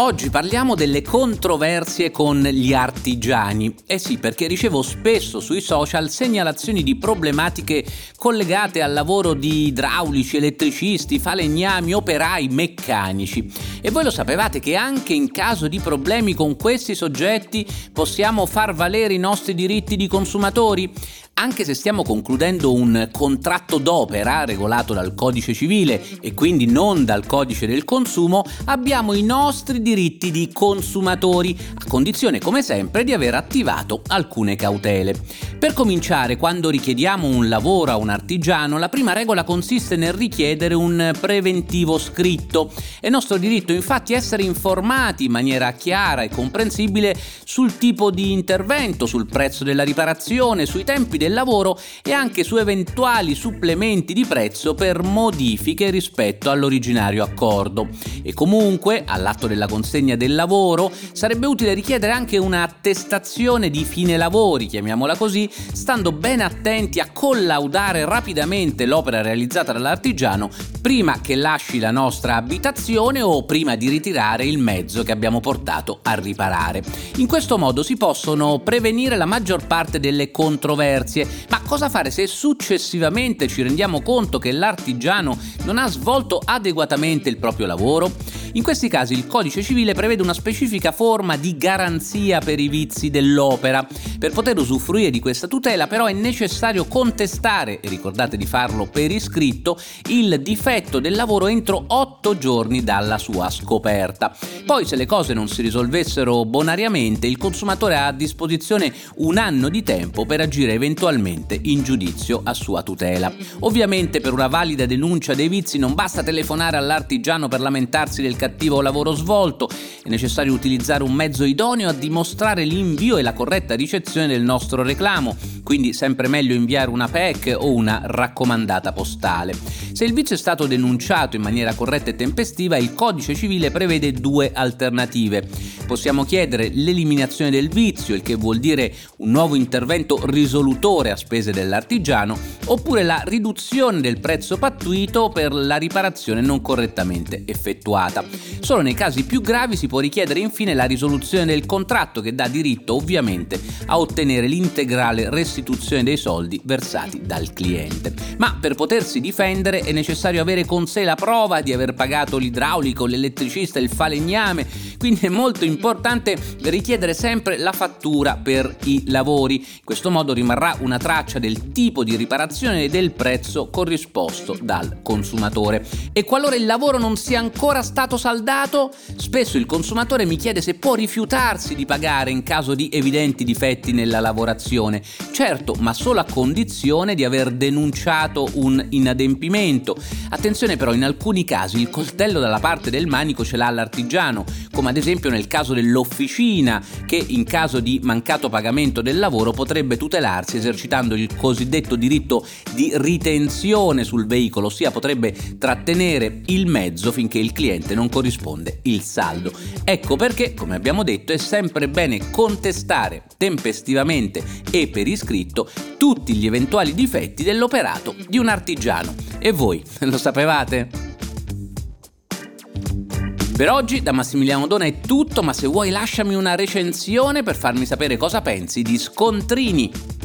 Oggi parliamo delle controversie con gli artigiani. Eh sì, perché ricevo spesso sui social segnalazioni di problematiche collegate al lavoro di idraulici, elettricisti, falegnami, operai, meccanici. E voi lo sapevate che anche in caso di problemi con questi soggetti possiamo far valere i nostri diritti di consumatori? anche se stiamo concludendo un contratto d'opera regolato dal codice civile e quindi non dal codice del consumo, abbiamo i nostri diritti di consumatori, a condizione come sempre di aver attivato alcune cautele. Per cominciare, quando richiediamo un lavoro a un artigiano, la prima regola consiste nel richiedere un preventivo scritto. È nostro diritto infatti essere informati in maniera chiara e comprensibile sul tipo di intervento, sul prezzo della riparazione, sui tempi del lavoro e anche su eventuali supplementi di prezzo per modifiche rispetto all'originario accordo. E comunque, all'atto della consegna del lavoro, sarebbe utile richiedere anche un'attestazione di fine lavori, chiamiamola così, stando ben attenti a collaudare rapidamente l'opera realizzata dall'artigiano prima che lasci la nostra abitazione o prima di ritirare il mezzo che abbiamo portato a riparare. In questo modo si possono prevenire la maggior parte delle controversie ma cosa fare se successivamente ci rendiamo conto che l'artigiano non ha svolto adeguatamente il proprio lavoro? In questi casi il codice civile prevede una specifica forma di garanzia per i vizi dell'opera. Per poter usufruire di questa tutela però è necessario contestare, e ricordate di farlo per iscritto, il difetto del lavoro entro 8 giorni dalla sua scoperta. Poi se le cose non si risolvessero bonariamente, il consumatore ha a disposizione un anno di tempo per agire eventualmente in giudizio a sua tutela. Ovviamente per una valida denuncia dei vizi non basta telefonare all'artigiano per lamentarsi del cattivo lavoro svolto, è necessario utilizzare un mezzo idoneo a dimostrare l'invio e la corretta ricezione del nostro reclamo, quindi sempre meglio inviare una PEC o una raccomandata postale. Se il vizio è stato denunciato in maniera corretta e tempestiva, il codice civile prevede due alternative. Possiamo chiedere l'eliminazione del vizio, il che vuol dire un nuovo intervento risolutore a spese dell'artigiano, oppure la riduzione del prezzo pattuito per la riparazione non correttamente effettuata. Solo nei casi più gravi si può richiedere infine la risoluzione del contratto che dà diritto ovviamente a ottenere l'integrale restituzione dei soldi versati dal cliente. Ma per potersi difendere è necessario avere con sé la prova di aver pagato l'idraulico, l'elettricista, il falegname, quindi è molto importante richiedere sempre la fattura per i lavori. In questo modo rimarrà una traccia del tipo di riparazione e del prezzo corrisposto dal consumatore. E qualora il lavoro non sia ancora stato saldato, spesso il consumatore mi chiede se può rifiutarsi di pagare in caso di evidenti difetti nella lavorazione. Certo, ma solo a condizione di aver denunciato un inadempimento. Attenzione però, in alcuni casi il coltello dalla parte del manico ce l'ha l'artigiano, come ad esempio nel caso dell'officina, che in caso di mancato pagamento del lavoro potrebbe tutelarsi esercitando il cosiddetto diritto di ritenzione sul veicolo, ossia potrebbe trattenere il mezzo finché il cliente non corrisponde il saldo. Ecco perché, come abbiamo detto, è sempre bene contestare tempestivamente e per iscritto tutti gli eventuali difetti dell'operato di un artigiano. E voi lo sapevate? Per oggi da Massimiliano Dona è tutto, ma se vuoi lasciami una recensione per farmi sapere cosa pensi di Scontrini.